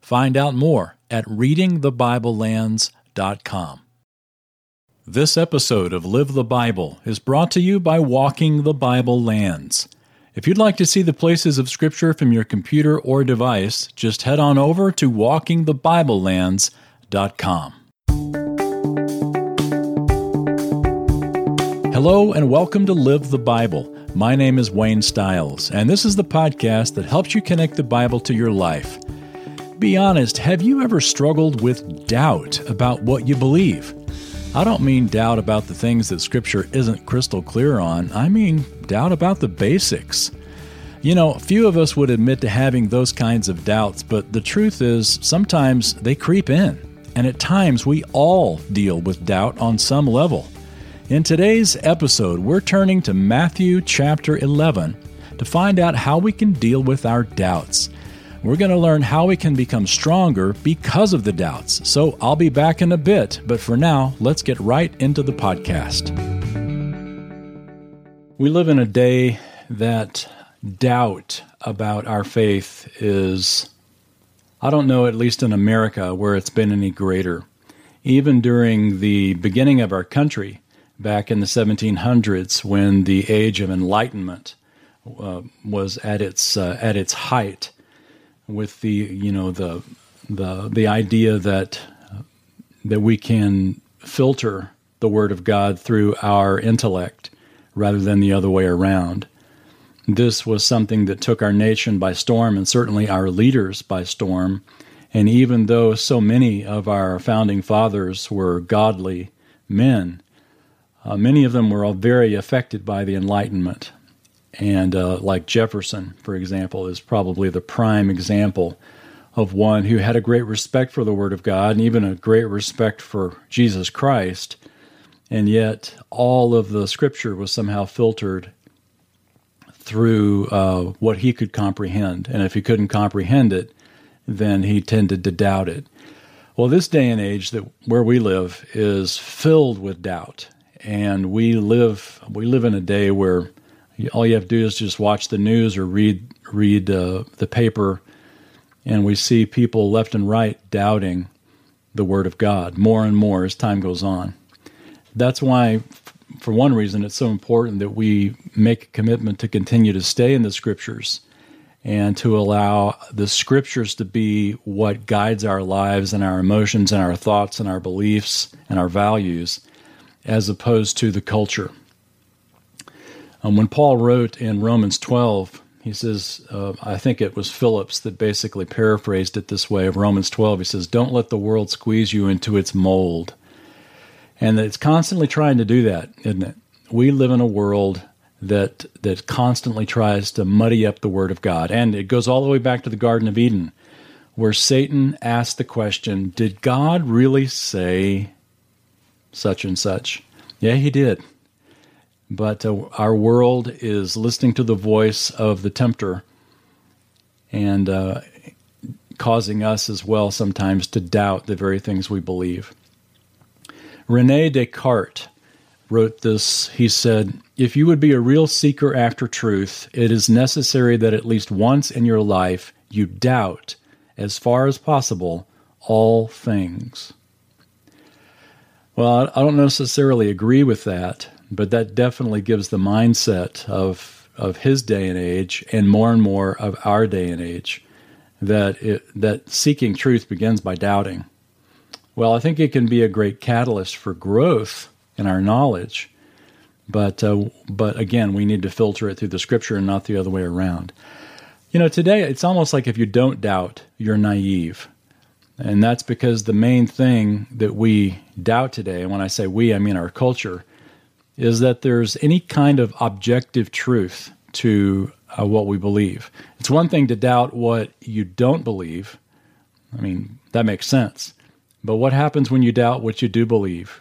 Find out more at readingthebiblelands.com. This episode of Live the Bible is brought to you by Walking the Bible Lands. If you'd like to see the places of Scripture from your computer or device, just head on over to walkingthebiblelands.com. Hello and welcome to Live the Bible. My name is Wayne Stiles, and this is the podcast that helps you connect the Bible to your life. Be honest, have you ever struggled with doubt about what you believe? I don't mean doubt about the things that Scripture isn't crystal clear on, I mean doubt about the basics. You know, few of us would admit to having those kinds of doubts, but the truth is sometimes they creep in, and at times we all deal with doubt on some level. In today's episode, we're turning to Matthew chapter 11 to find out how we can deal with our doubts. We're going to learn how we can become stronger because of the doubts. So I'll be back in a bit, but for now, let's get right into the podcast. We live in a day that doubt about our faith is, I don't know, at least in America, where it's been any greater. Even during the beginning of our country, back in the 1700s, when the age of enlightenment uh, was at its uh, at its height, with the you know the the the idea that that we can filter the word of God through our intellect rather than the other way around. This was something that took our nation by storm and certainly our leaders by storm. And even though so many of our founding fathers were godly men, uh, many of them were all very affected by the Enlightenment. And uh, like Jefferson, for example, is probably the prime example of one who had a great respect for the Word of God and even a great respect for Jesus Christ. And yet, all of the Scripture was somehow filtered through uh, what he could comprehend. And if he couldn't comprehend it, then he tended to doubt it. Well, this day and age that where we live is filled with doubt, and we live we live in a day where all you have to do is just watch the news or read read uh, the paper, and we see people left and right doubting the Word of God more and more as time goes on. That's why, for one reason, it's so important that we make a commitment to continue to stay in the Scriptures and to allow the Scriptures to be what guides our lives and our emotions and our thoughts and our beliefs and our values, as opposed to the culture. Um, when Paul wrote in Romans 12, he says, uh, I think it was Phillips that basically paraphrased it this way of Romans 12. He says, Don't let the world squeeze you into its mold. And it's constantly trying to do that, isn't it? We live in a world that that constantly tries to muddy up the word of God. And it goes all the way back to the Garden of Eden, where Satan asked the question, Did God really say such and such? Yeah, he did. But uh, our world is listening to the voice of the tempter and uh, causing us as well sometimes to doubt the very things we believe. Rene Descartes wrote this. He said, If you would be a real seeker after truth, it is necessary that at least once in your life you doubt, as far as possible, all things. Well, I don't necessarily agree with that, but that definitely gives the mindset of of his day and age, and more and more of our day and age, that it, that seeking truth begins by doubting. Well, I think it can be a great catalyst for growth in our knowledge, but uh, but again, we need to filter it through the Scripture and not the other way around. You know, today it's almost like if you don't doubt, you're naive. And that's because the main thing that we doubt today, and when I say we, I mean our culture, is that there's any kind of objective truth to uh, what we believe. It's one thing to doubt what you don't believe, I mean, that makes sense. But what happens when you doubt what you do believe?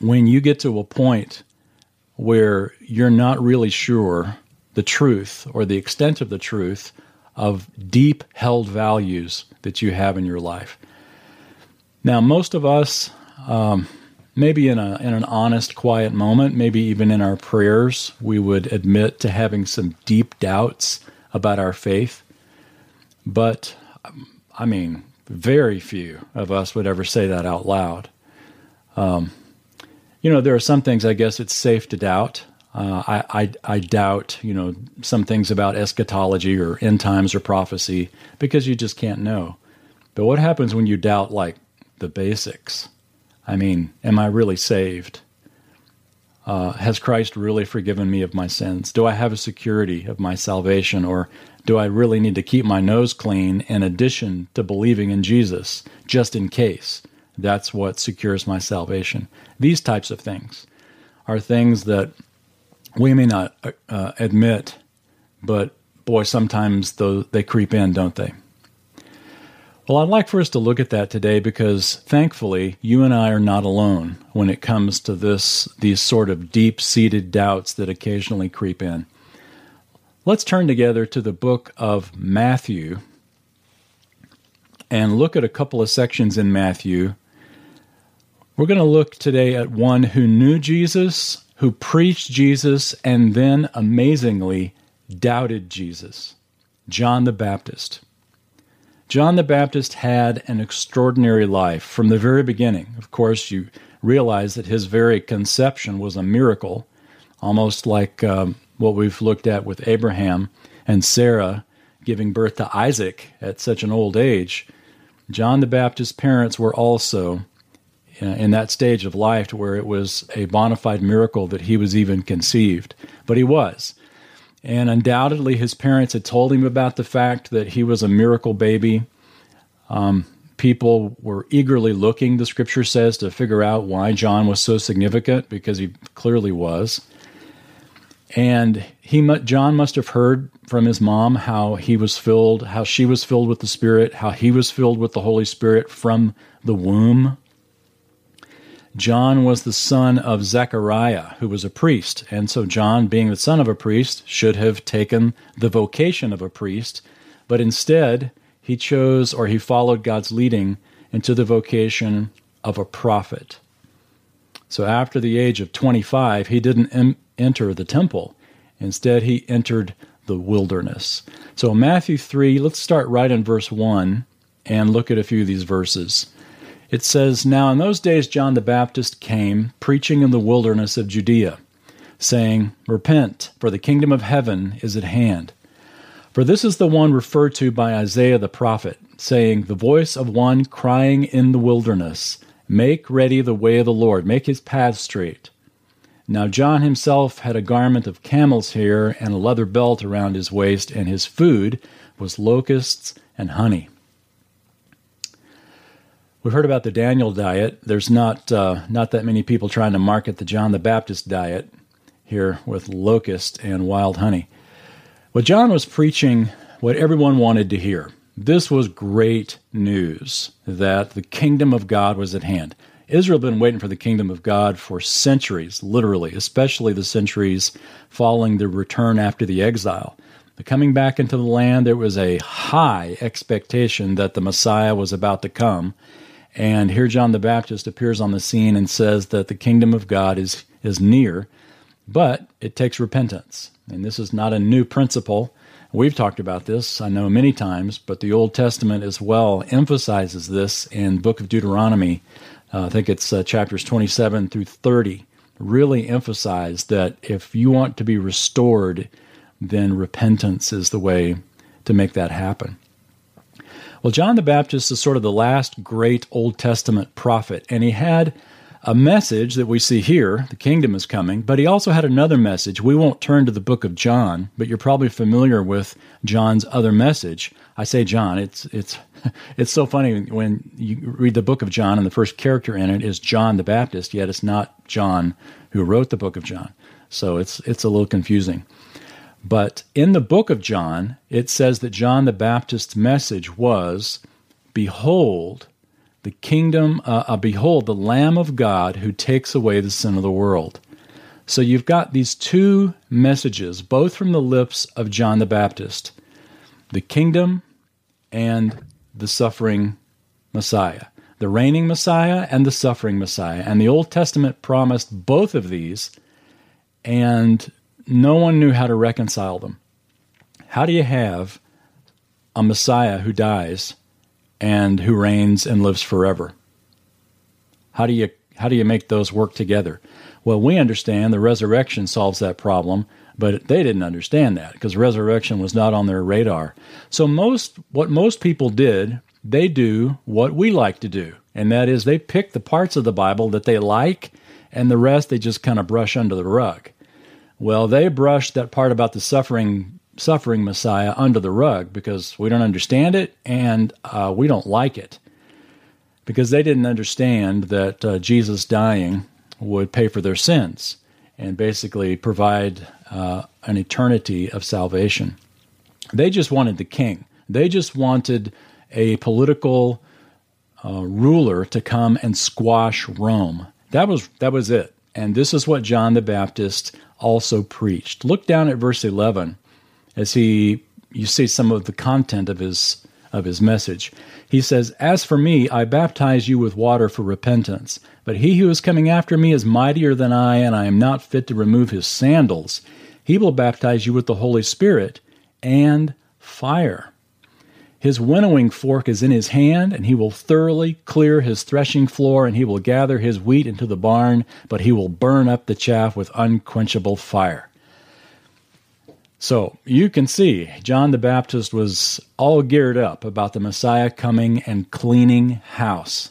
When you get to a point where you're not really sure the truth or the extent of the truth of deep held values that you have in your life. Now, most of us, um, maybe in, a, in an honest, quiet moment, maybe even in our prayers, we would admit to having some deep doubts about our faith. But, I mean, very few of us would ever say that out loud. Um, you know, there are some things I guess it's safe to doubt. Uh, I, I, I doubt, you know, some things about eschatology or end times or prophecy because you just can't know. But what happens when you doubt like the basics? I mean, am I really saved? Uh, has Christ really forgiven me of my sins? Do I have a security of my salvation, or do I really need to keep my nose clean in addition to believing in Jesus, just in case? That's what secures my salvation. These types of things are things that we may not uh, admit, but boy, sometimes they creep in, don't they? Well, I'd like for us to look at that today because thankfully you and I are not alone when it comes to this these sort of deep-seated doubts that occasionally creep in. Let's turn together to the book of Matthew and look at a couple of sections in Matthew. We're going to look today at one who knew Jesus, who preached Jesus, and then amazingly doubted Jesus John the Baptist. John the Baptist had an extraordinary life from the very beginning. Of course, you realize that his very conception was a miracle, almost like um, what we've looked at with Abraham and Sarah giving birth to Isaac at such an old age. John the Baptist's parents were also uh, in that stage of life where it was a bona fide miracle that he was even conceived. But he was. And undoubtedly, his parents had told him about the fact that he was a miracle baby. Um, people were eagerly looking, the scripture says, to figure out why John was so significant, because he clearly was. And he, John must have heard from his mom how he was filled, how she was filled with the Spirit, how he was filled with the Holy Spirit from the womb. John was the son of Zechariah, who was a priest. And so, John, being the son of a priest, should have taken the vocation of a priest. But instead, he chose or he followed God's leading into the vocation of a prophet. So, after the age of 25, he didn't em- enter the temple. Instead, he entered the wilderness. So, Matthew 3, let's start right in verse 1 and look at a few of these verses. It says, Now in those days John the Baptist came, preaching in the wilderness of Judea, saying, Repent, for the kingdom of heaven is at hand. For this is the one referred to by Isaiah the prophet, saying, The voice of one crying in the wilderness, Make ready the way of the Lord, make his path straight. Now John himself had a garment of camel's hair and a leather belt around his waist, and his food was locusts and honey. We've heard about the Daniel diet. There's not uh, not that many people trying to market the John the Baptist diet here with locust and wild honey. Well, John was preaching what everyone wanted to hear. This was great news that the kingdom of God was at hand. Israel had been waiting for the kingdom of God for centuries, literally, especially the centuries following the return after the exile. The coming back into the land, there was a high expectation that the Messiah was about to come and here John the Baptist appears on the scene and says that the kingdom of God is, is near, but it takes repentance. And this is not a new principle. We've talked about this, I know, many times, but the Old Testament as well emphasizes this in book of Deuteronomy. Uh, I think it's uh, chapters 27 through 30. Really emphasize that if you want to be restored, then repentance is the way to make that happen. Well, John the Baptist is sort of the last great Old Testament prophet, and he had a message that we see here the kingdom is coming, but he also had another message. We won't turn to the book of John, but you're probably familiar with John's other message. I say John, it's it's it's so funny when you read the book of John and the first character in it is John the Baptist, yet it's not John who wrote the book of John. So it's it's a little confusing. But in the book of John, it says that John the Baptist's message was Behold, the kingdom, uh, uh, behold, the Lamb of God who takes away the sin of the world. So you've got these two messages, both from the lips of John the Baptist the kingdom and the suffering Messiah, the reigning Messiah and the suffering Messiah. And the Old Testament promised both of these, and no one knew how to reconcile them. How do you have a Messiah who dies and who reigns and lives forever? How do you how do you make those work together? Well, we understand the resurrection solves that problem, but they didn't understand that because resurrection was not on their radar. So most what most people did, they do what we like to do, and that is they pick the parts of the Bible that they like and the rest they just kind of brush under the rug. Well, they brushed that part about the suffering suffering Messiah under the rug because we don't understand it and uh, we don't like it because they didn't understand that uh, Jesus dying would pay for their sins and basically provide uh, an eternity of salvation. They just wanted the king. They just wanted a political uh, ruler to come and squash Rome. That was that was it. And this is what John the Baptist also preached. Look down at verse 11 as he you see some of the content of his of his message. He says, As for me, I baptize you with water for repentance. But he who is coming after me is mightier than I, and I am not fit to remove his sandals. He will baptize you with the Holy Spirit and fire. His winnowing fork is in his hand, and he will thoroughly clear his threshing floor, and he will gather his wheat into the barn, but he will burn up the chaff with unquenchable fire. So you can see John the Baptist was all geared up about the Messiah coming and cleaning house.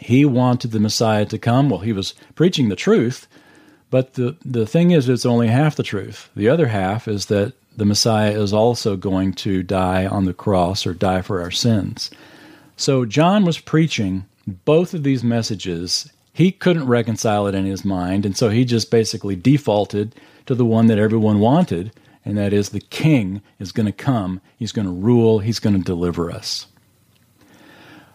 He wanted the Messiah to come. Well, he was preaching the truth, but the, the thing is, it's only half the truth. The other half is that the Messiah is also going to die on the cross or die for our sins. So John was preaching both of these messages. He couldn't reconcile it in his mind, and so he just basically defaulted to the one that everyone wanted, and that is the king is going to come, he's going to rule, he's going to deliver us.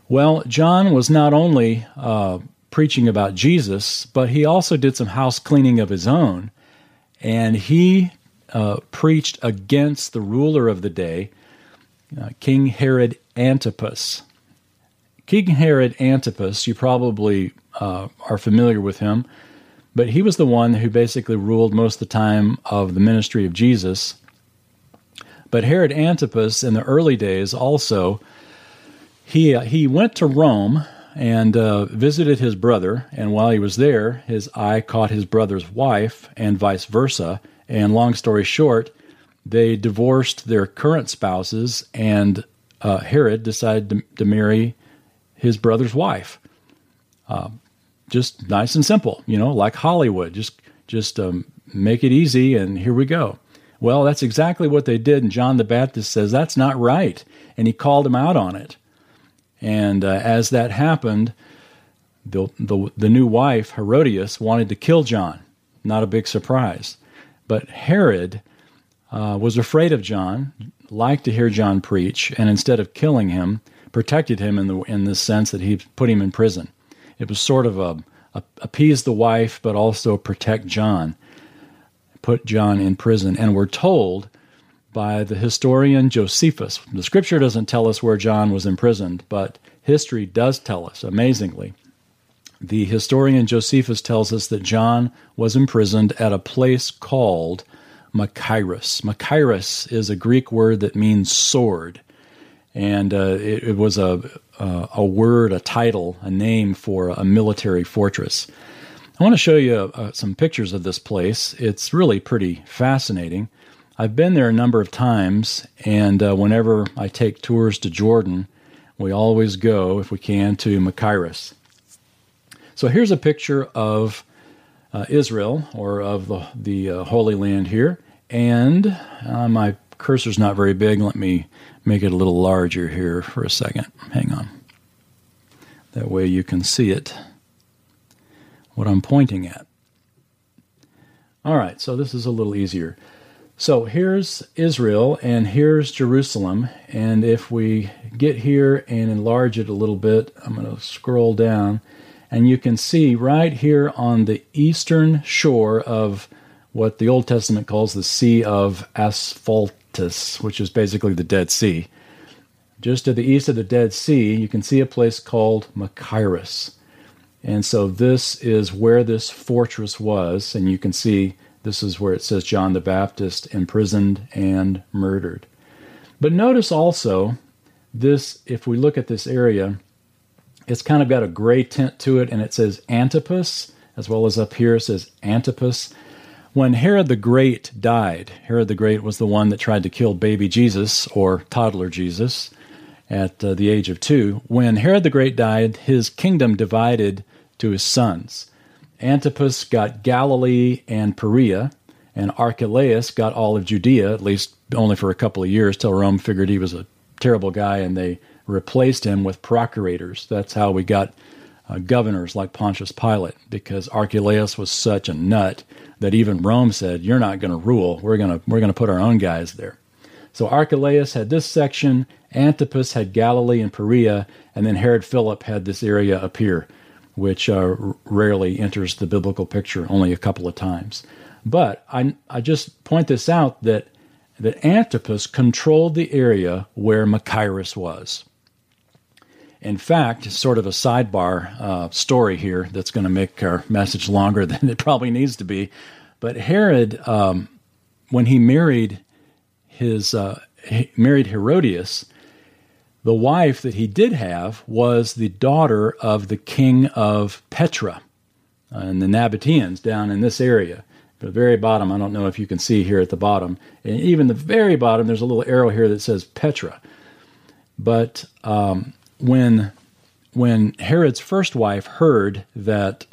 Well, John was not only uh, preaching about Jesus, but he also did some house cleaning of his own, and he uh, preached against the ruler of the day, uh, King Herod Antipas. King Herod Antipas, you probably uh, are familiar with him. But he was the one who basically ruled most of the time of the ministry of Jesus. But Herod Antipas, in the early days, also he uh, he went to Rome and uh, visited his brother. And while he was there, his eye caught his brother's wife, and vice versa. And long story short, they divorced their current spouses, and uh, Herod decided to, to, marry his brother's wife. Uh, just nice and simple, you know, like Hollywood. Just just um, make it easy, and here we go. Well, that's exactly what they did, and John the Baptist says that's not right, and he called him out on it. And uh, as that happened, the, the the new wife Herodias wanted to kill John. Not a big surprise, but Herod uh, was afraid of John, liked to hear John preach, and instead of killing him, protected him in the in the sense that he put him in prison. It was sort of a, a appease the wife, but also protect John, put John in prison. And we're told by the historian Josephus. The scripture doesn't tell us where John was imprisoned, but history does tell us, amazingly. The historian Josephus tells us that John was imprisoned at a place called Machaerus. Machaerus is a Greek word that means sword, and uh, it, it, was a uh, a word, a title, a name for a military fortress. I want to show you uh, some pictures of this place. It's really pretty fascinating. I've been there a number of times, and uh, whenever I take tours to Jordan, we always go, if we can, to Machaerus. So here's a picture of uh, Israel, or of the, the uh, Holy Land here, and uh, my cursor's not very big. Let me make it a little larger here for a second. Hang on. That way you can see it, what I'm pointing at. All right, so this is a little easier. So here's Israel and here's Jerusalem. And if we get here and enlarge it a little bit, I'm going to scroll down. And you can see right here on the eastern shore of what the Old Testament calls the Sea of Asphaltus, which is basically the Dead Sea. Just to the east of the Dead Sea, you can see a place called Machaerus. And so this is where this fortress was, and you can see this is where it says John the Baptist imprisoned and murdered. But notice also this, if we look at this area, it's kind of got a gray tint to it, and it says Antipas, as well as up here it says Antipas. When Herod the Great died, Herod the Great was the one that tried to kill baby Jesus or toddler Jesus at uh, the age of two. When Herod the Great died, his kingdom divided to his sons. Antipas got Galilee and Perea, and Archelaus got all of Judea, at least only for a couple of years, till Rome figured he was a terrible guy and they replaced him with procurators. That's how we got uh, governors like Pontius Pilate, because Archelaus was such a nut that even Rome said, "You're not going to rule. We're going to we're going to put our own guys there." So Archelaus had this section, Antipas had Galilee and Perea, and then Herod Philip had this area up here which uh, rarely enters the biblical picture, only a couple of times. But I, I just point this out that, that Antipas controlled the area where Machaerus was. In fact, sort of a sidebar uh, story here that's going to make our message longer than it probably needs to be. But Herod, um, when he married his uh, he married Herodias, the wife that he did have was the daughter of the king of Petra uh, and the Nabateans down in this area. The very bottom, I don't know if you can see here at the bottom, and even the very bottom, there's a little arrow here that says Petra. But um, when when Herod's first wife heard that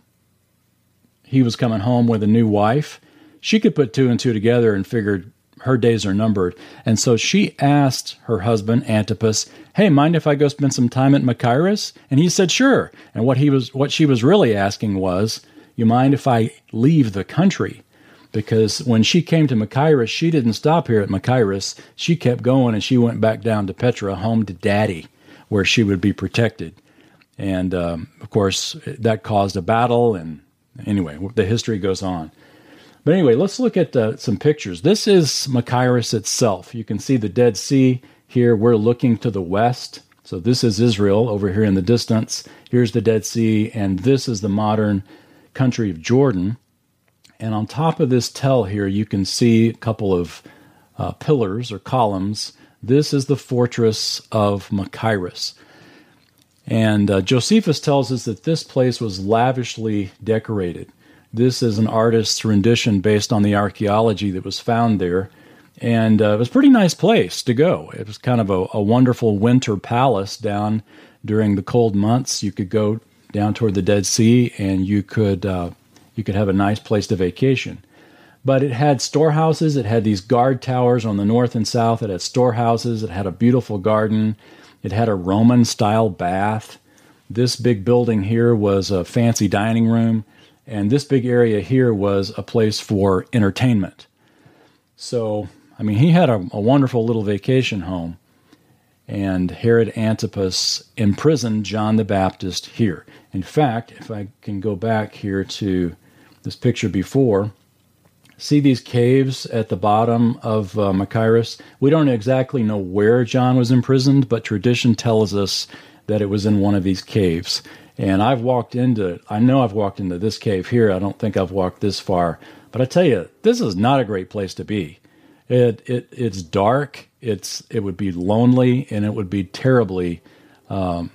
he was coming home with a new wife, she could put two and two together and figured her days are numbered. And so she asked her husband Antipas, "Hey, mind if I go spend some time at Machaerus?" And he said, "Sure." And what he was what she was really asking was, "You mind if I leave the country?" Because when she came to Machaerus, she didn't stop here at Machaerus. She kept going and she went back down to Petra, home to Daddy, where she would be protected. And um, of course, that caused a battle. And anyway, the history goes on. But anyway, let's look at uh, some pictures. This is Machaerus itself. You can see the Dead Sea here. We're looking to the west. So this is Israel over here in the distance. Here's the Dead Sea, and this is the modern country of Jordan. And on top of this tell here, you can see a couple of uh, pillars or columns. This is the fortress of Machaerus. And uh, Josephus tells us that this place was lavishly decorated. This is an artist's rendition based on the archaeology that was found there. And uh, it was a pretty nice place to go. It was kind of a, a wonderful winter palace down during the cold months. You could go down toward the Dead Sea and you could, uh, you could have a nice place to vacation. But it had storehouses, it had these guard towers on the north and south, it had storehouses, it had a beautiful garden, it had a Roman style bath. This big building here was a fancy dining room. And this big area here was a place for entertainment. So, I mean, he had a, a wonderful little vacation home. And Herod Antipas imprisoned John the Baptist here. In fact, if I can go back here to this picture before, see these caves at the bottom of uh? We don't exactly know where John was imprisoned, but tradition tells us that it was in one of these caves. And I've walked into, I know I've walked into this cave here. I don't think I've walked this far. But I tell you, this is not a great place to be. It, it it's dark. It's it would be lonely, and it would be terribly, um,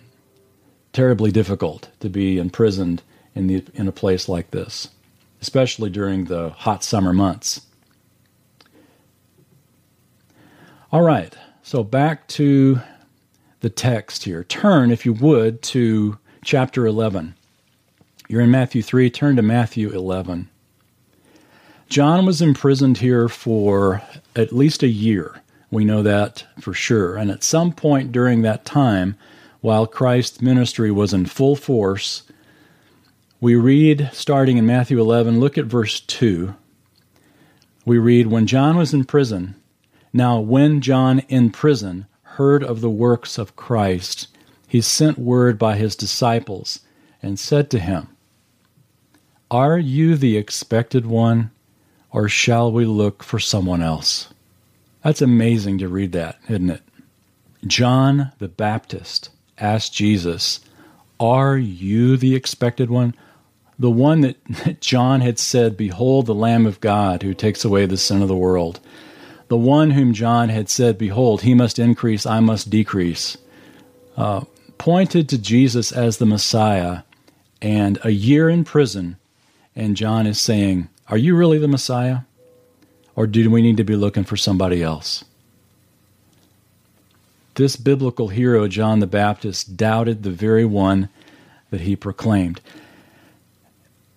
terribly difficult to be imprisoned in the in a place like this, especially during the hot summer months. All right, so back to the text here. Turn, if you would, to chapter 11. You're in Matthew 3, turn to Matthew 11. John was imprisoned here for at least a year. We know that for sure. And at some point during that time, while Christ's ministry was in full force, we read starting in Matthew 11, look at verse 2. we read, When John was in prison, now when John in prison heard of the works of Christ, he sent word by his disciples and said to him, Are you the expected one, or shall we look for someone else? That's amazing to read that, isn't it? John the Baptist asked Jesus, Are you the expected one? The one that John had said, Behold the Lamb of God who takes away the sin of the world. The one whom John had said, Behold, he must increase, I must decrease. Uh, pointed to Jesus as the Messiah, and a year in prison, and John is saying, Are you really the Messiah? Or do we need to be looking for somebody else? This biblical hero, John the Baptist, doubted the very one that he proclaimed.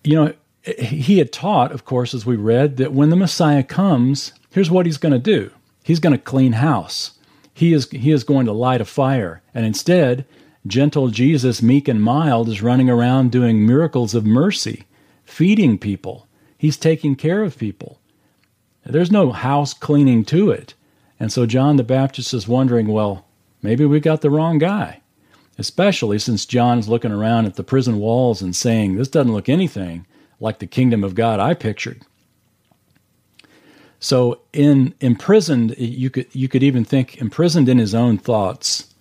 You know, he had taught, of course, as we read, that when the Messiah comes, here's what he's going to do he's going to clean house. He is, he is going to light a fire. And instead, gentle Jesus, meek and mild, is running around doing miracles of mercy, feeding people. He's taking care of people. There's no house cleaning to it. And so John the Baptist is wondering, well, maybe we got the wrong guy. Especially since John's looking around at the prison walls and saying, this doesn't look anything like the kingdom of God I pictured. So in imprisoned, you could you could even think imprisoned in his own thoughts,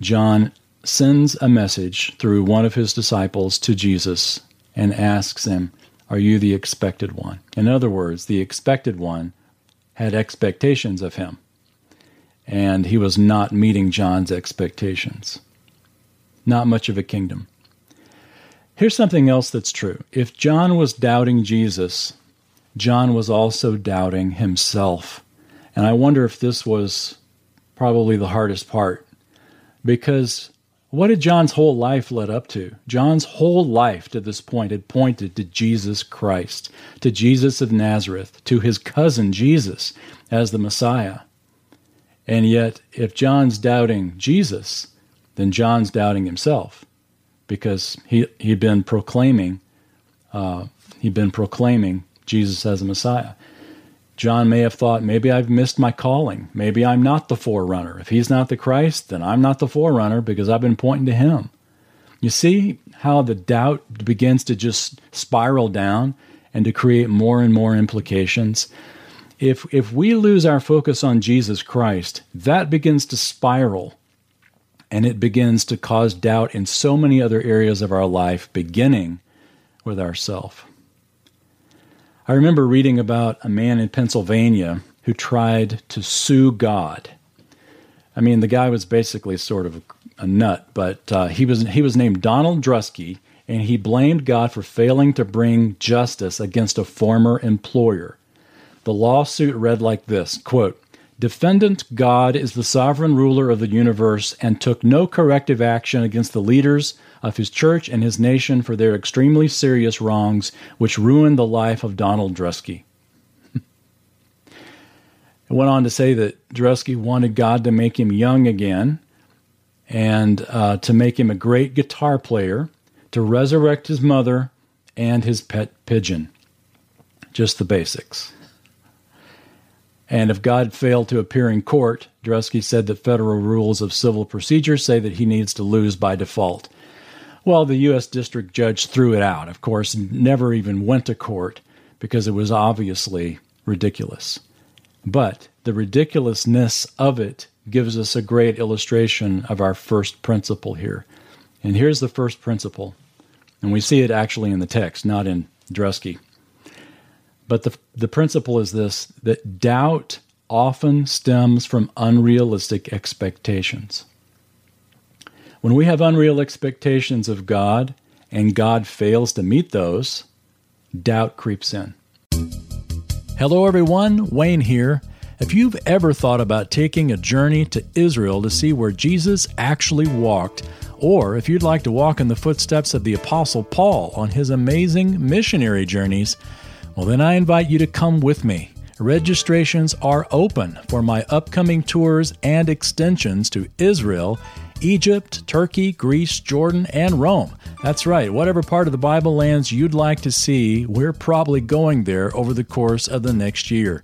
John sends a message through one of his disciples to Jesus and asks him, are you the expected one? In other words, the expected one had expectations of him, and he was not meeting John's expectations. Not much of a kingdom. Here's something else that's true. If John was doubting Jesus, John was also doubting himself. And I wonder if this was probably the hardest part because what had John's whole life led up to? John's whole life to this point had pointed to Jesus Christ, to Jesus of Nazareth, to his cousin Jesus as the Messiah. And yet, if John's doubting Jesus, then John's doubting himself because he, he'd been proclaiming uh, he'd been proclaiming Jesus as a Messiah. John may have thought, maybe I've missed my calling. Maybe I'm not the forerunner. If he's not the Christ, then I'm not the forerunner because I've been pointing to him. You see how the doubt begins to just spiral down and to create more and more implications? If, if we lose our focus on Jesus Christ, that begins to spiral and it begins to cause doubt in so many other areas of our life, beginning with ourself. I remember reading about a man in Pennsylvania who tried to sue God. I mean, the guy was basically sort of a nut, but uh, he was he was named Donald Drusky, and he blamed God for failing to bring justice against a former employer. The lawsuit read like this: "Quote: Defendant God is the sovereign ruler of the universe and took no corrective action against the leaders of his church and his nation for their extremely serious wrongs, which ruined the life of Donald Drusky. it went on to say that Drusky wanted God to make him young again and uh, to make him a great guitar player, to resurrect his mother and his pet pigeon. Just the basics. And if God failed to appear in court, Drusky said that federal rules of civil procedure say that he needs to lose by default. Well, the U.S. District Judge threw it out, of course, never even went to court because it was obviously ridiculous. But the ridiculousness of it gives us a great illustration of our first principle here. And here's the first principle. And we see it actually in the text, not in Drusky. But the, the principle is this that doubt often stems from unrealistic expectations. When we have unreal expectations of God and God fails to meet those, doubt creeps in. Hello, everyone. Wayne here. If you've ever thought about taking a journey to Israel to see where Jesus actually walked, or if you'd like to walk in the footsteps of the Apostle Paul on his amazing missionary journeys, well, then I invite you to come with me. Registrations are open for my upcoming tours and extensions to Israel Egypt, Turkey, Greece, Jordan, and Rome. That's right, whatever part of the Bible lands you'd like to see, we're probably going there over the course of the next year.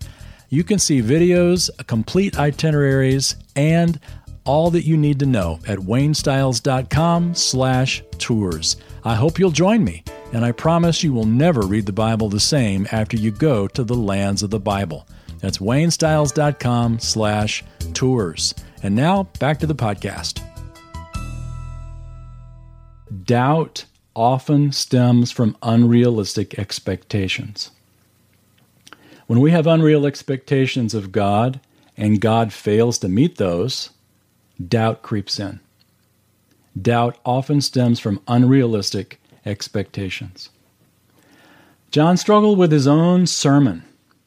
You can see videos, complete itineraries, and all that you need to know at waynestiles.com slash tours. I hope you'll join me, and I promise you will never read the Bible the same after you go to the lands of the Bible. That's waynestiles.com slash tours. And now back to the podcast. Doubt often stems from unrealistic expectations. When we have unreal expectations of God and God fails to meet those, doubt creeps in. Doubt often stems from unrealistic expectations. John struggled with his own sermon.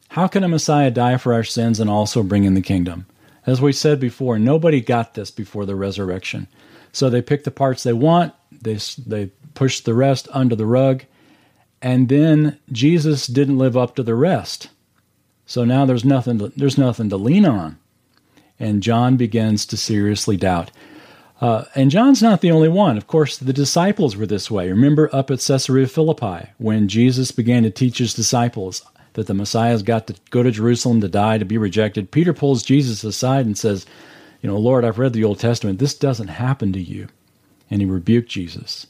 How can a Messiah die for our sins and also bring in the kingdom? As we said before, nobody got this before the resurrection. So they pick the parts they want, they, they push the rest under the rug, and then Jesus didn't live up to the rest. So now there's nothing to, there's nothing to lean on. And John begins to seriously doubt. Uh, and John's not the only one. Of course, the disciples were this way. Remember up at Caesarea Philippi when Jesus began to teach his disciples, that the Messiah's got to go to Jerusalem to die, to be rejected. Peter pulls Jesus aside and says, You know, Lord, I've read the Old Testament. This doesn't happen to you. And he rebuked Jesus.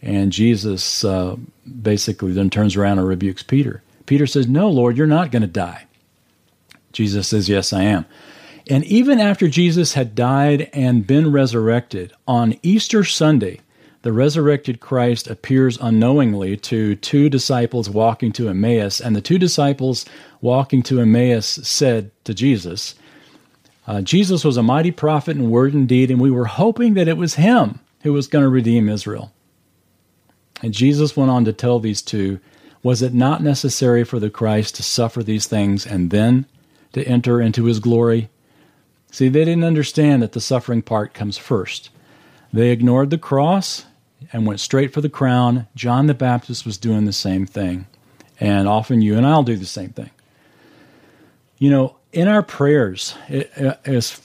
And Jesus uh, basically then turns around and rebukes Peter. Peter says, No, Lord, you're not going to die. Jesus says, Yes, I am. And even after Jesus had died and been resurrected, on Easter Sunday, the resurrected Christ appears unknowingly to two disciples walking to Emmaus, and the two disciples walking to Emmaus said to Jesus, uh, Jesus was a mighty prophet in word and deed, and we were hoping that it was him who was going to redeem Israel. And Jesus went on to tell these two, Was it not necessary for the Christ to suffer these things and then to enter into his glory? See, they didn't understand that the suffering part comes first. They ignored the cross and went straight for the crown. John the Baptist was doing the same thing. And often you and I'll do the same thing. You know, in our prayers, it, uh, it,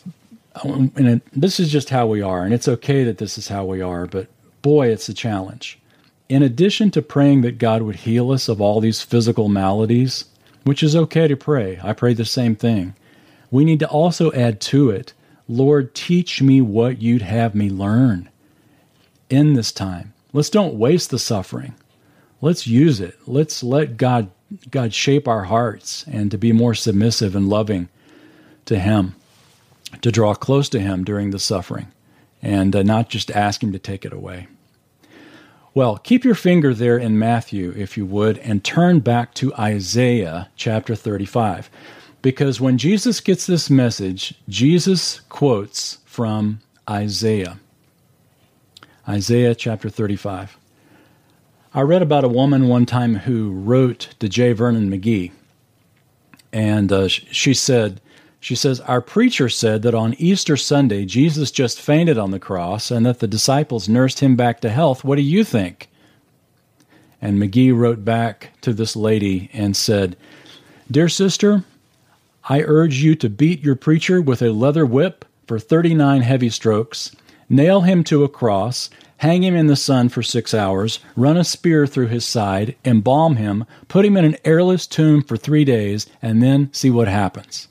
uh, and it, this is just how we are, and it's okay that this is how we are, but boy, it's a challenge. In addition to praying that God would heal us of all these physical maladies, which is okay to pray, I pray the same thing. We need to also add to it, Lord, teach me what you'd have me learn in this time. Let's don't waste the suffering. Let's use it. Let's let God God shape our hearts and to be more submissive and loving to him, to draw close to him during the suffering and uh, not just ask him to take it away. Well, keep your finger there in Matthew if you would and turn back to Isaiah chapter 35 because when Jesus gets this message, Jesus quotes from Isaiah. Isaiah chapter 35. I read about a woman one time who wrote to J. Vernon McGee, and uh, she said, she says, Our preacher said that on Easter Sunday, Jesus just fainted on the cross and that the disciples nursed him back to health. What do you think? And McGee wrote back to this lady and said, Dear sister, I urge you to beat your preacher with a leather whip for 39 heavy strokes nail him to a cross, hang him in the sun for six hours, run a spear through his side, embalm him, put him in an airless tomb for three days, and then see what happens.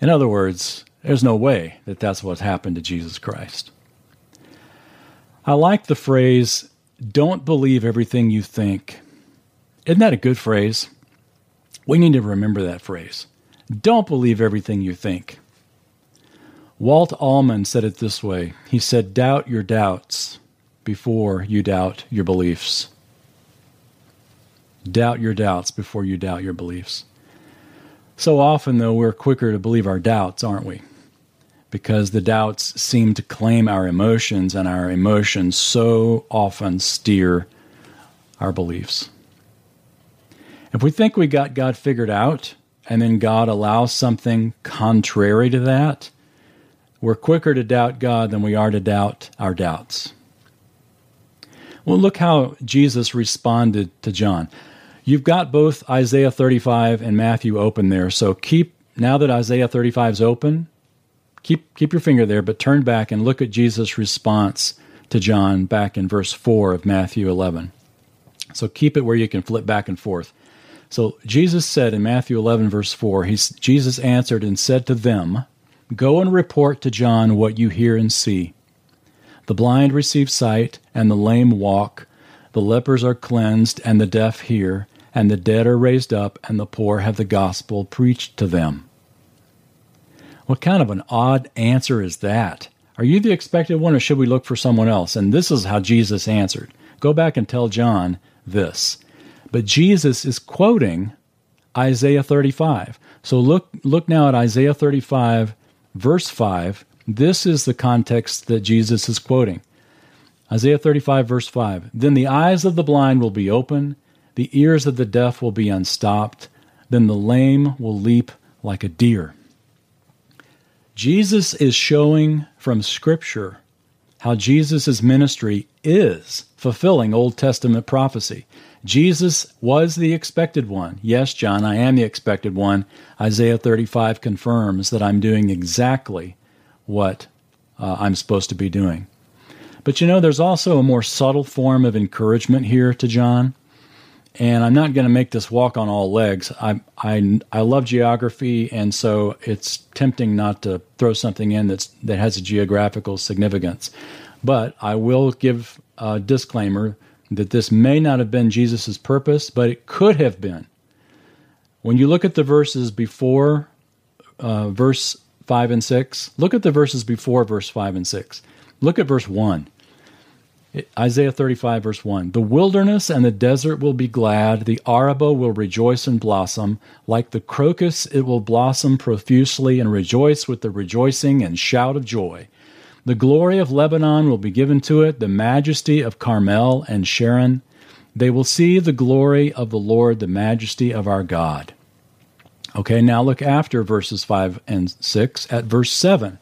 In other words, there's no way that that's what happened to Jesus Christ. I like the phrase, don't believe everything you think. Isn't that a good phrase? We need to remember that phrase. Don't believe everything you think. Walt Allman said it this way He said, Doubt your doubts before you doubt your beliefs. Doubt your doubts before you doubt your beliefs. So often, though, we're quicker to believe our doubts, aren't we? Because the doubts seem to claim our emotions, and our emotions so often steer our beliefs. If we think we got God figured out, and then God allows something contrary to that, we're quicker to doubt God than we are to doubt our doubts. Well, look how Jesus responded to John. You've got both Isaiah 35 and Matthew open there, so keep, now that Isaiah 35 is open, keep keep your finger there, but turn back and look at Jesus' response to John back in verse 4 of Matthew 11. So keep it where you can flip back and forth. So Jesus said in Matthew 11, verse 4, he's, Jesus answered and said to them, Go and report to John what you hear and see. The blind receive sight, and the lame walk. The lepers are cleansed, and the deaf hear, and the dead are raised up, and the poor have the gospel preached to them. What kind of an odd answer is that? Are you the expected one, or should we look for someone else? And this is how Jesus answered. Go back and tell John this. But Jesus is quoting Isaiah 35. So look look now at Isaiah 35 verse 5. This is the context that Jesus is quoting. Isaiah 35 verse 5. Then the eyes of the blind will be open, the ears of the deaf will be unstopped, then the lame will leap like a deer. Jesus is showing from scripture how Jesus' ministry is fulfilling Old Testament prophecy. Jesus was the expected one. Yes, John, I am the expected one. Isaiah 35 confirms that I'm doing exactly what uh, I'm supposed to be doing. But you know, there's also a more subtle form of encouragement here to John. And I'm not going to make this walk on all legs. I, I, I love geography, and so it's tempting not to throw something in that's, that has a geographical significance. But I will give a disclaimer that this may not have been Jesus' purpose, but it could have been. When you look at the verses before uh, verse 5 and 6, look at the verses before verse 5 and 6. Look at verse 1. Isaiah 35, verse 1. The wilderness and the desert will be glad. The Arabah will rejoice and blossom. Like the crocus, it will blossom profusely and rejoice with the rejoicing and shout of joy. The glory of Lebanon will be given to it, the majesty of Carmel and Sharon. They will see the glory of the Lord, the majesty of our God. Okay, now look after verses 5 and 6 at verse 7.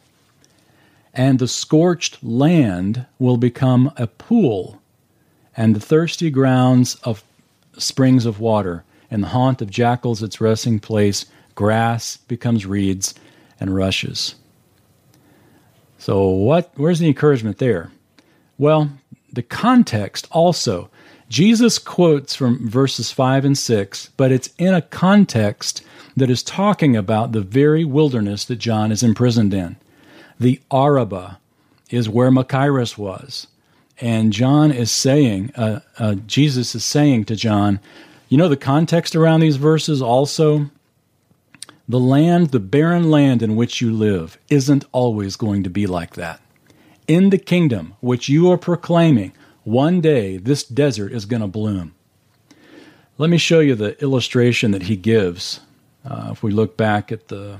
And the scorched land will become a pool, and the thirsty grounds of springs of water, and the haunt of jackals its resting place. Grass becomes reeds and rushes. So what where's the encouragement there? Well, the context also. Jesus quotes from verses 5 and 6, but it's in a context that is talking about the very wilderness that John is imprisoned in. The Arabah is where Machaerus was. And John is saying, uh, uh, Jesus is saying to John, you know, the context around these verses also the land, the barren land in which you live, isn't always going to be like that. In the kingdom which you are proclaiming, one day this desert is going to bloom. Let me show you the illustration that he gives. Uh, if we look back at the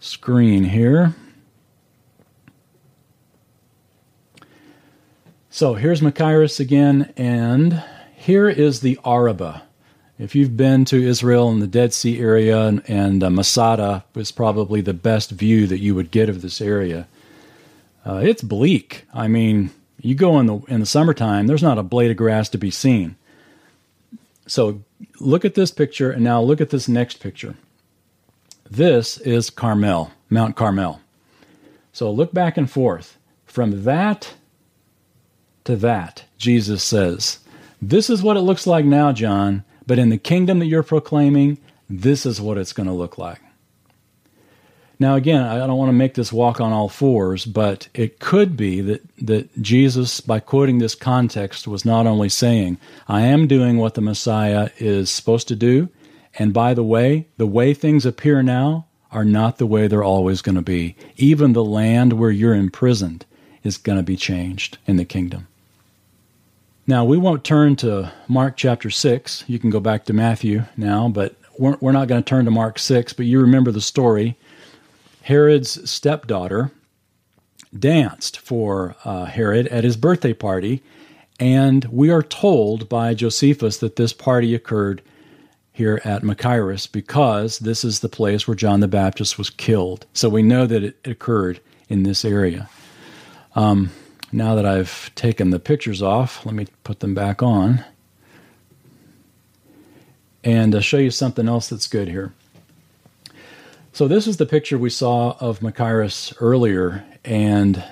screen here. So here's Machaerus again, and here is the Arabah. If you've been to Israel and the Dead Sea area, and, and uh, Masada is probably the best view that you would get of this area. Uh, it's bleak. I mean, you go in the in the summertime, there's not a blade of grass to be seen. So look at this picture, and now look at this next picture. This is Carmel, Mount Carmel. So look back and forth. From that to that, Jesus says, This is what it looks like now, John. But in the kingdom that you're proclaiming, this is what it's going to look like. Now, again, I don't want to make this walk on all fours, but it could be that, that Jesus, by quoting this context, was not only saying, I am doing what the Messiah is supposed to do, and by the way, the way things appear now are not the way they're always going to be. Even the land where you're imprisoned is going to be changed in the kingdom. Now, we won't turn to Mark chapter 6. You can go back to Matthew now, but we're, we're not going to turn to Mark 6. But you remember the story. Herod's stepdaughter danced for uh, Herod at his birthday party, and we are told by Josephus that this party occurred here at Machaerus because this is the place where John the Baptist was killed. So we know that it occurred in this area. Um, now that I've taken the pictures off, let me put them back on and uh, show you something else that's good here. So, this is the picture we saw of Machaerus earlier, and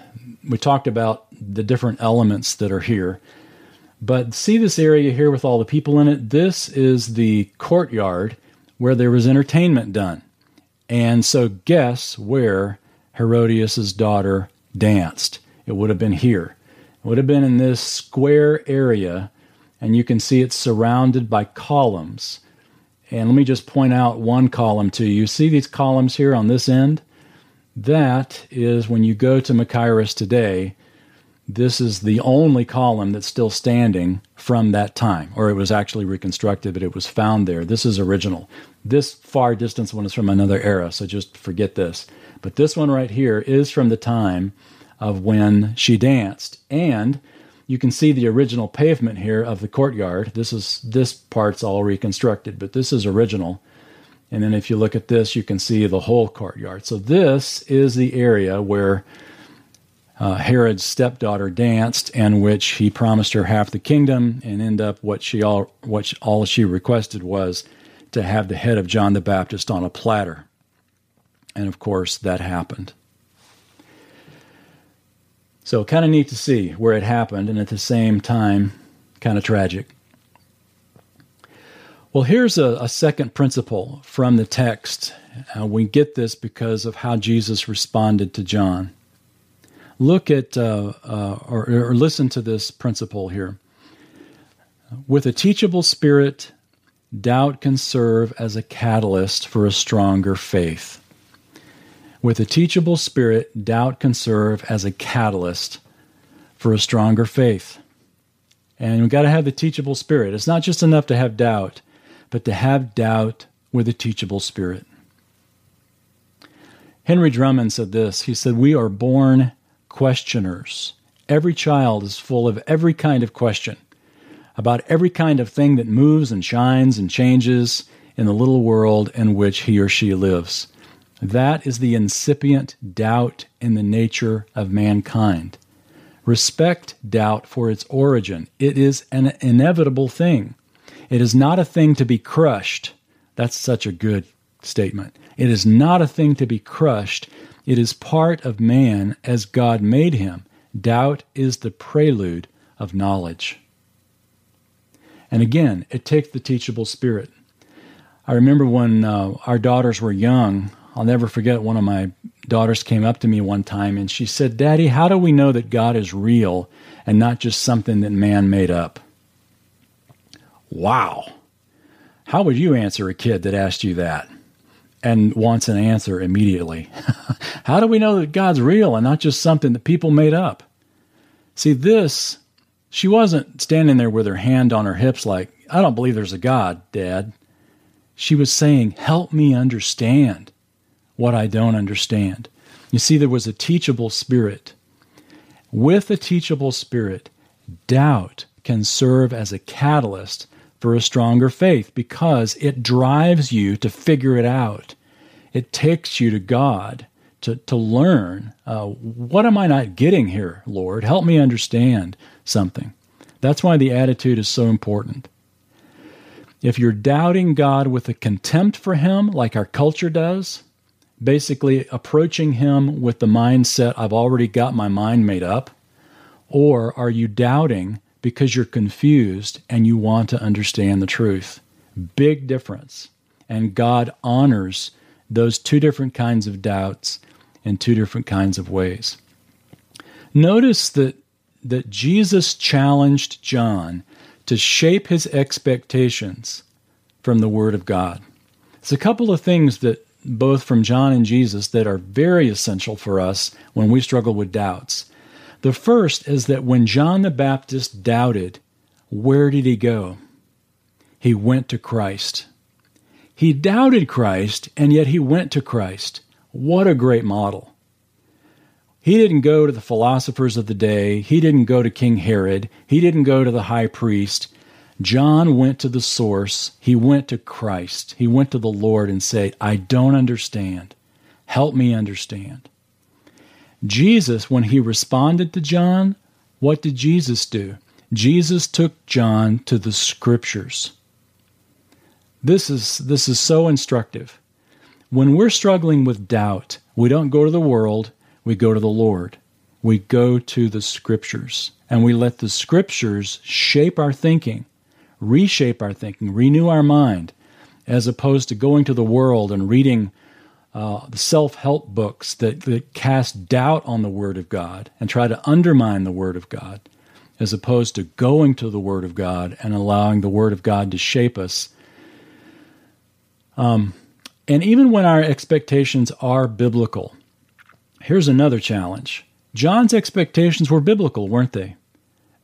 we talked about the different elements that are here. But see this area here with all the people in it? This is the courtyard where there was entertainment done. And so, guess where Herodias' daughter danced? It would have been here. It would have been in this square area, and you can see it's surrounded by columns. And let me just point out one column to you. See these columns here on this end? That is when you go to Machaerus today, this is the only column that's still standing from that time, or it was actually reconstructed, but it was found there. This is original. This far distance one is from another era, so just forget this. But this one right here is from the time of when she danced. And you can see the original pavement here of the courtyard. This is this part's all reconstructed, but this is original. And then if you look at this, you can see the whole courtyard. So this is the area where uh, Herod's stepdaughter danced, and which he promised her half the kingdom, and end up what she all what she, all she requested was to have the head of John the Baptist on a platter. And of course, that happened. So, kind of neat to see where it happened, and at the same time, kind of tragic. Well, here's a, a second principle from the text. Uh, we get this because of how Jesus responded to John. Look at uh, uh, or, or listen to this principle here. With a teachable spirit, doubt can serve as a catalyst for a stronger faith. With a teachable spirit, doubt can serve as a catalyst for a stronger faith. And we've got to have the teachable spirit. It's not just enough to have doubt, but to have doubt with a teachable spirit. Henry Drummond said this He said, We are born questioners. Every child is full of every kind of question about every kind of thing that moves and shines and changes in the little world in which he or she lives. That is the incipient doubt in the nature of mankind. Respect doubt for its origin. It is an inevitable thing. It is not a thing to be crushed. That's such a good statement. It is not a thing to be crushed. It is part of man as God made him. Doubt is the prelude of knowledge. And again, it takes the teachable spirit. I remember when uh, our daughters were young, I'll never forget one of my daughters came up to me one time and she said, Daddy, how do we know that God is real and not just something that man made up? Wow. How would you answer a kid that asked you that? and wants an answer immediately. How do we know that God's real and not just something that people made up? See, this, she wasn't standing there with her hand on her hips like, I don't believe there's a God, Dad. She was saying, Help me understand what I don't understand. You see, there was a teachable spirit. With a teachable spirit, doubt can serve as a catalyst for a stronger faith because it drives you to figure it out. It takes you to God to, to learn uh, what am I not getting here, Lord? Help me understand something. That's why the attitude is so important. If you're doubting God with a contempt for Him, like our culture does, basically approaching Him with the mindset, I've already got my mind made up, or are you doubting because you're confused and you want to understand the truth. Big difference. And God honors those two different kinds of doubts in two different kinds of ways. Notice that, that Jesus challenged John to shape his expectations from the Word of God. It's a couple of things that both from John and Jesus that are very essential for us when we struggle with doubts. The first is that when John the Baptist doubted, where did he go? He went to Christ. He doubted Christ, and yet he went to Christ. What a great model. He didn't go to the philosophers of the day. He didn't go to King Herod. He didn't go to the high priest. John went to the source. He went to Christ. He went to the Lord and said, I don't understand. Help me understand. Jesus, when he responded to John, what did Jesus do? Jesus took John to the scriptures. This is, this is so instructive. when we're struggling with doubt, we don't go to the world, we go to the Lord. We go to the scriptures and we let the scriptures shape our thinking, reshape our thinking, renew our mind, as opposed to going to the world and reading uh, self help books that, that cast doubt on the Word of God and try to undermine the Word of God, as opposed to going to the Word of God and allowing the Word of God to shape us. Um, and even when our expectations are biblical, here's another challenge. John's expectations were biblical, weren't they?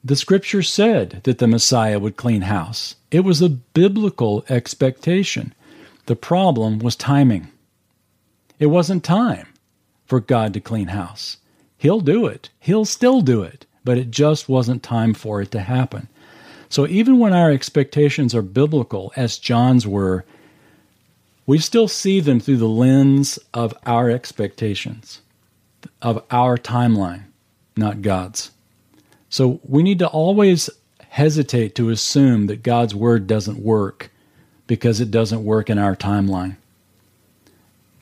The scripture said that the Messiah would clean house. It was a biblical expectation. The problem was timing. It wasn't time for God to clean house. He'll do it. He'll still do it, but it just wasn't time for it to happen. So even when our expectations are biblical, as John's were, we still see them through the lens of our expectations, of our timeline, not God's. So we need to always hesitate to assume that God's word doesn't work because it doesn't work in our timeline.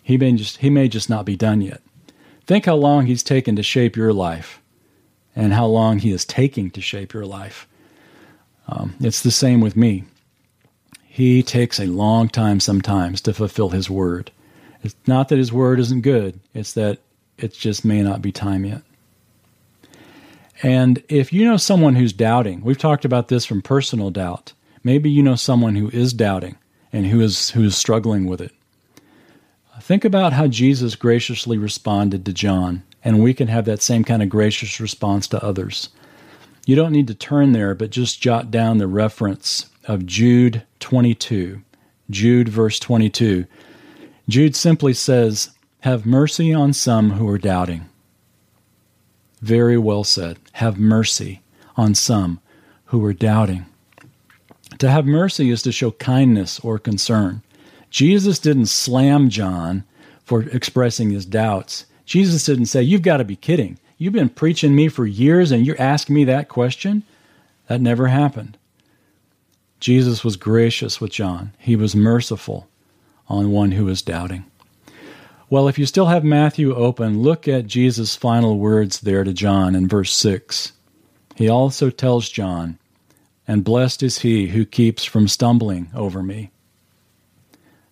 He may just he may just not be done yet. Think how long he's taken to shape your life and how long he is taking to shape your life. Um, it's the same with me. He takes a long time sometimes to fulfill his word. It's not that his word isn't good, it's that it just may not be time yet. And if you know someone who's doubting, we've talked about this from personal doubt. Maybe you know someone who is doubting and who is who is struggling with it. Think about how Jesus graciously responded to John, and we can have that same kind of gracious response to others. You don't need to turn there, but just jot down the reference of Jude 22. Jude, verse 22. Jude simply says, Have mercy on some who are doubting very well said. Have mercy on some who are doubting. To have mercy is to show kindness or concern. Jesus didn't slam John for expressing his doubts. Jesus didn't say, You've got to be kidding. You've been preaching me for years and you're asking me that question? That never happened. Jesus was gracious with John, he was merciful on one who was doubting. Well, if you still have Matthew open, look at Jesus' final words there to John in verse 6. He also tells John, And blessed is he who keeps from stumbling over me.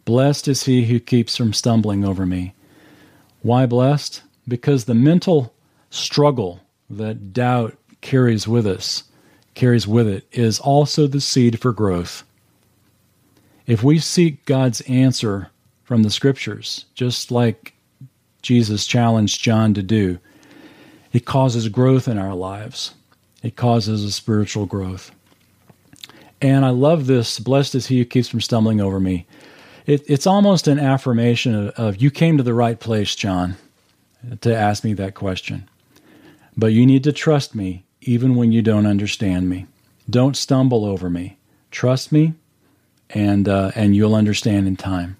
Blessed is he who keeps from stumbling over me. Why blessed? Because the mental struggle that doubt carries with us, carries with it, is also the seed for growth. If we seek God's answer from the scriptures, just like Jesus challenged John to do. It causes growth in our lives, it causes a spiritual growth. And I love this blessed is he who keeps from stumbling over me. It, it's almost an affirmation of, of you came to the right place, John, to ask me that question. But you need to trust me even when you don't understand me. Don't stumble over me. Trust me, and uh, and you'll understand in time.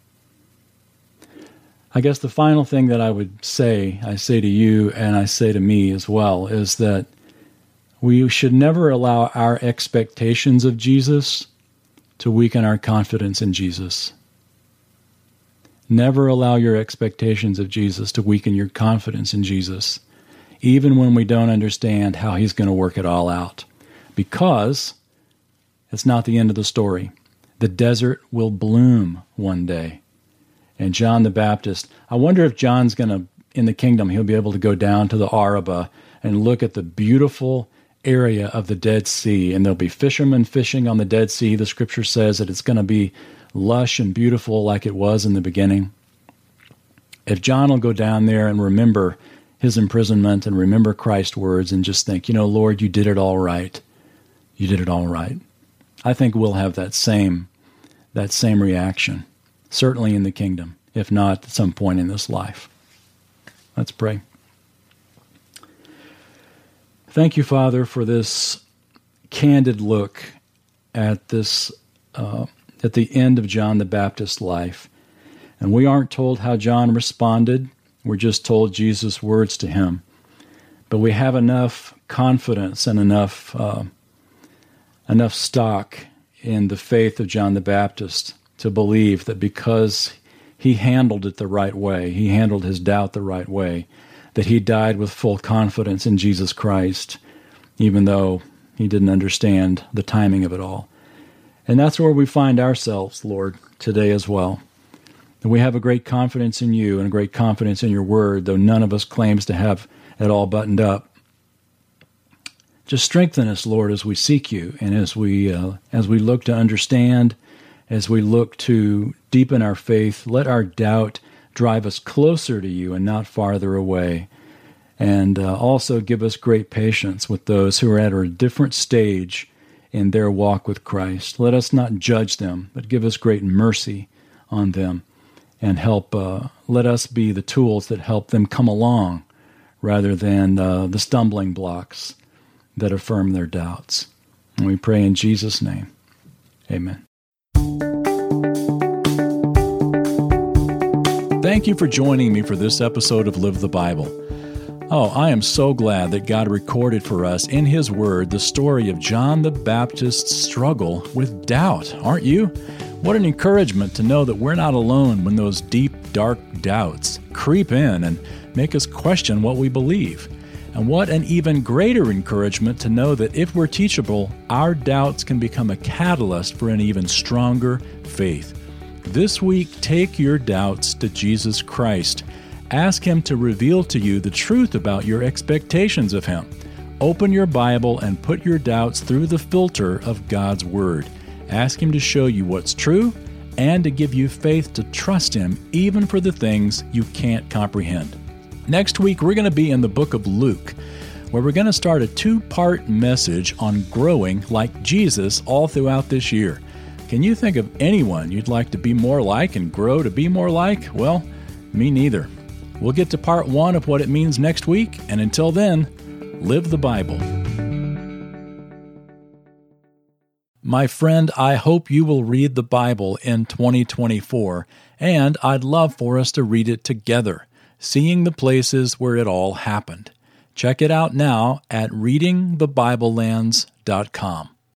I guess the final thing that I would say, I say to you and I say to me as well, is that we should never allow our expectations of Jesus to weaken our confidence in Jesus. Never allow your expectations of Jesus to weaken your confidence in Jesus, even when we don't understand how He's going to work it all out. Because it's not the end of the story. The desert will bloom one day and John the Baptist. I wonder if John's going to, in the kingdom, he'll be able to go down to the Arabah and look at the beautiful area of the Dead Sea. And there'll be fishermen fishing on the Dead Sea. The scripture says that it's going to be lush and beautiful like it was in the beginning. If John will go down there and remember his imprisonment and remember Christ's words and just think, you know, Lord, you did it all right. You did it all right. I think we'll have that same that same reaction certainly in the kingdom, if not at some point in this life. Let's pray. Thank you, Father, for this candid look at this uh, at the end of John the Baptist's life. And we aren't told how John responded. We're just told Jesus' words to him. But we have enough confidence and enough uh, enough stock in the faith of John the Baptist to believe that because he handled it the right way. He handled his doubt the right way. That he died with full confidence in Jesus Christ, even though he didn't understand the timing of it all. And that's where we find ourselves, Lord, today as well. And we have a great confidence in you and a great confidence in your word, though none of us claims to have it all buttoned up. Just strengthen us, Lord, as we seek you and as we uh, as we look to understand, as we look to deepen our faith. Let our doubt drive us closer to you and not farther away. And uh, also give us great patience with those who are at a different stage in their walk with Christ. Let us not judge them, but give us great mercy on them and help. Uh, let us be the tools that help them come along rather than uh, the stumbling blocks that affirm their doubts. And we pray in Jesus' name. Amen. Thank you for joining me for this episode of Live the Bible. Oh, I am so glad that God recorded for us in His Word the story of John the Baptist's struggle with doubt, aren't you? What an encouragement to know that we're not alone when those deep, dark doubts creep in and make us question what we believe. And what an even greater encouragement to know that if we're teachable, our doubts can become a catalyst for an even stronger faith. This week, take your doubts to Jesus Christ. Ask Him to reveal to you the truth about your expectations of Him. Open your Bible and put your doubts through the filter of God's Word. Ask Him to show you what's true and to give you faith to trust Him even for the things you can't comprehend. Next week, we're going to be in the book of Luke, where we're going to start a two part message on growing like Jesus all throughout this year. Can you think of anyone you'd like to be more like and grow to be more like? Well, me neither. We'll get to part one of what it means next week, and until then, live the Bible. My friend, I hope you will read the Bible in 2024, and I'd love for us to read it together seeing the places where it all happened. Check it out now at readingthebiblelands.com.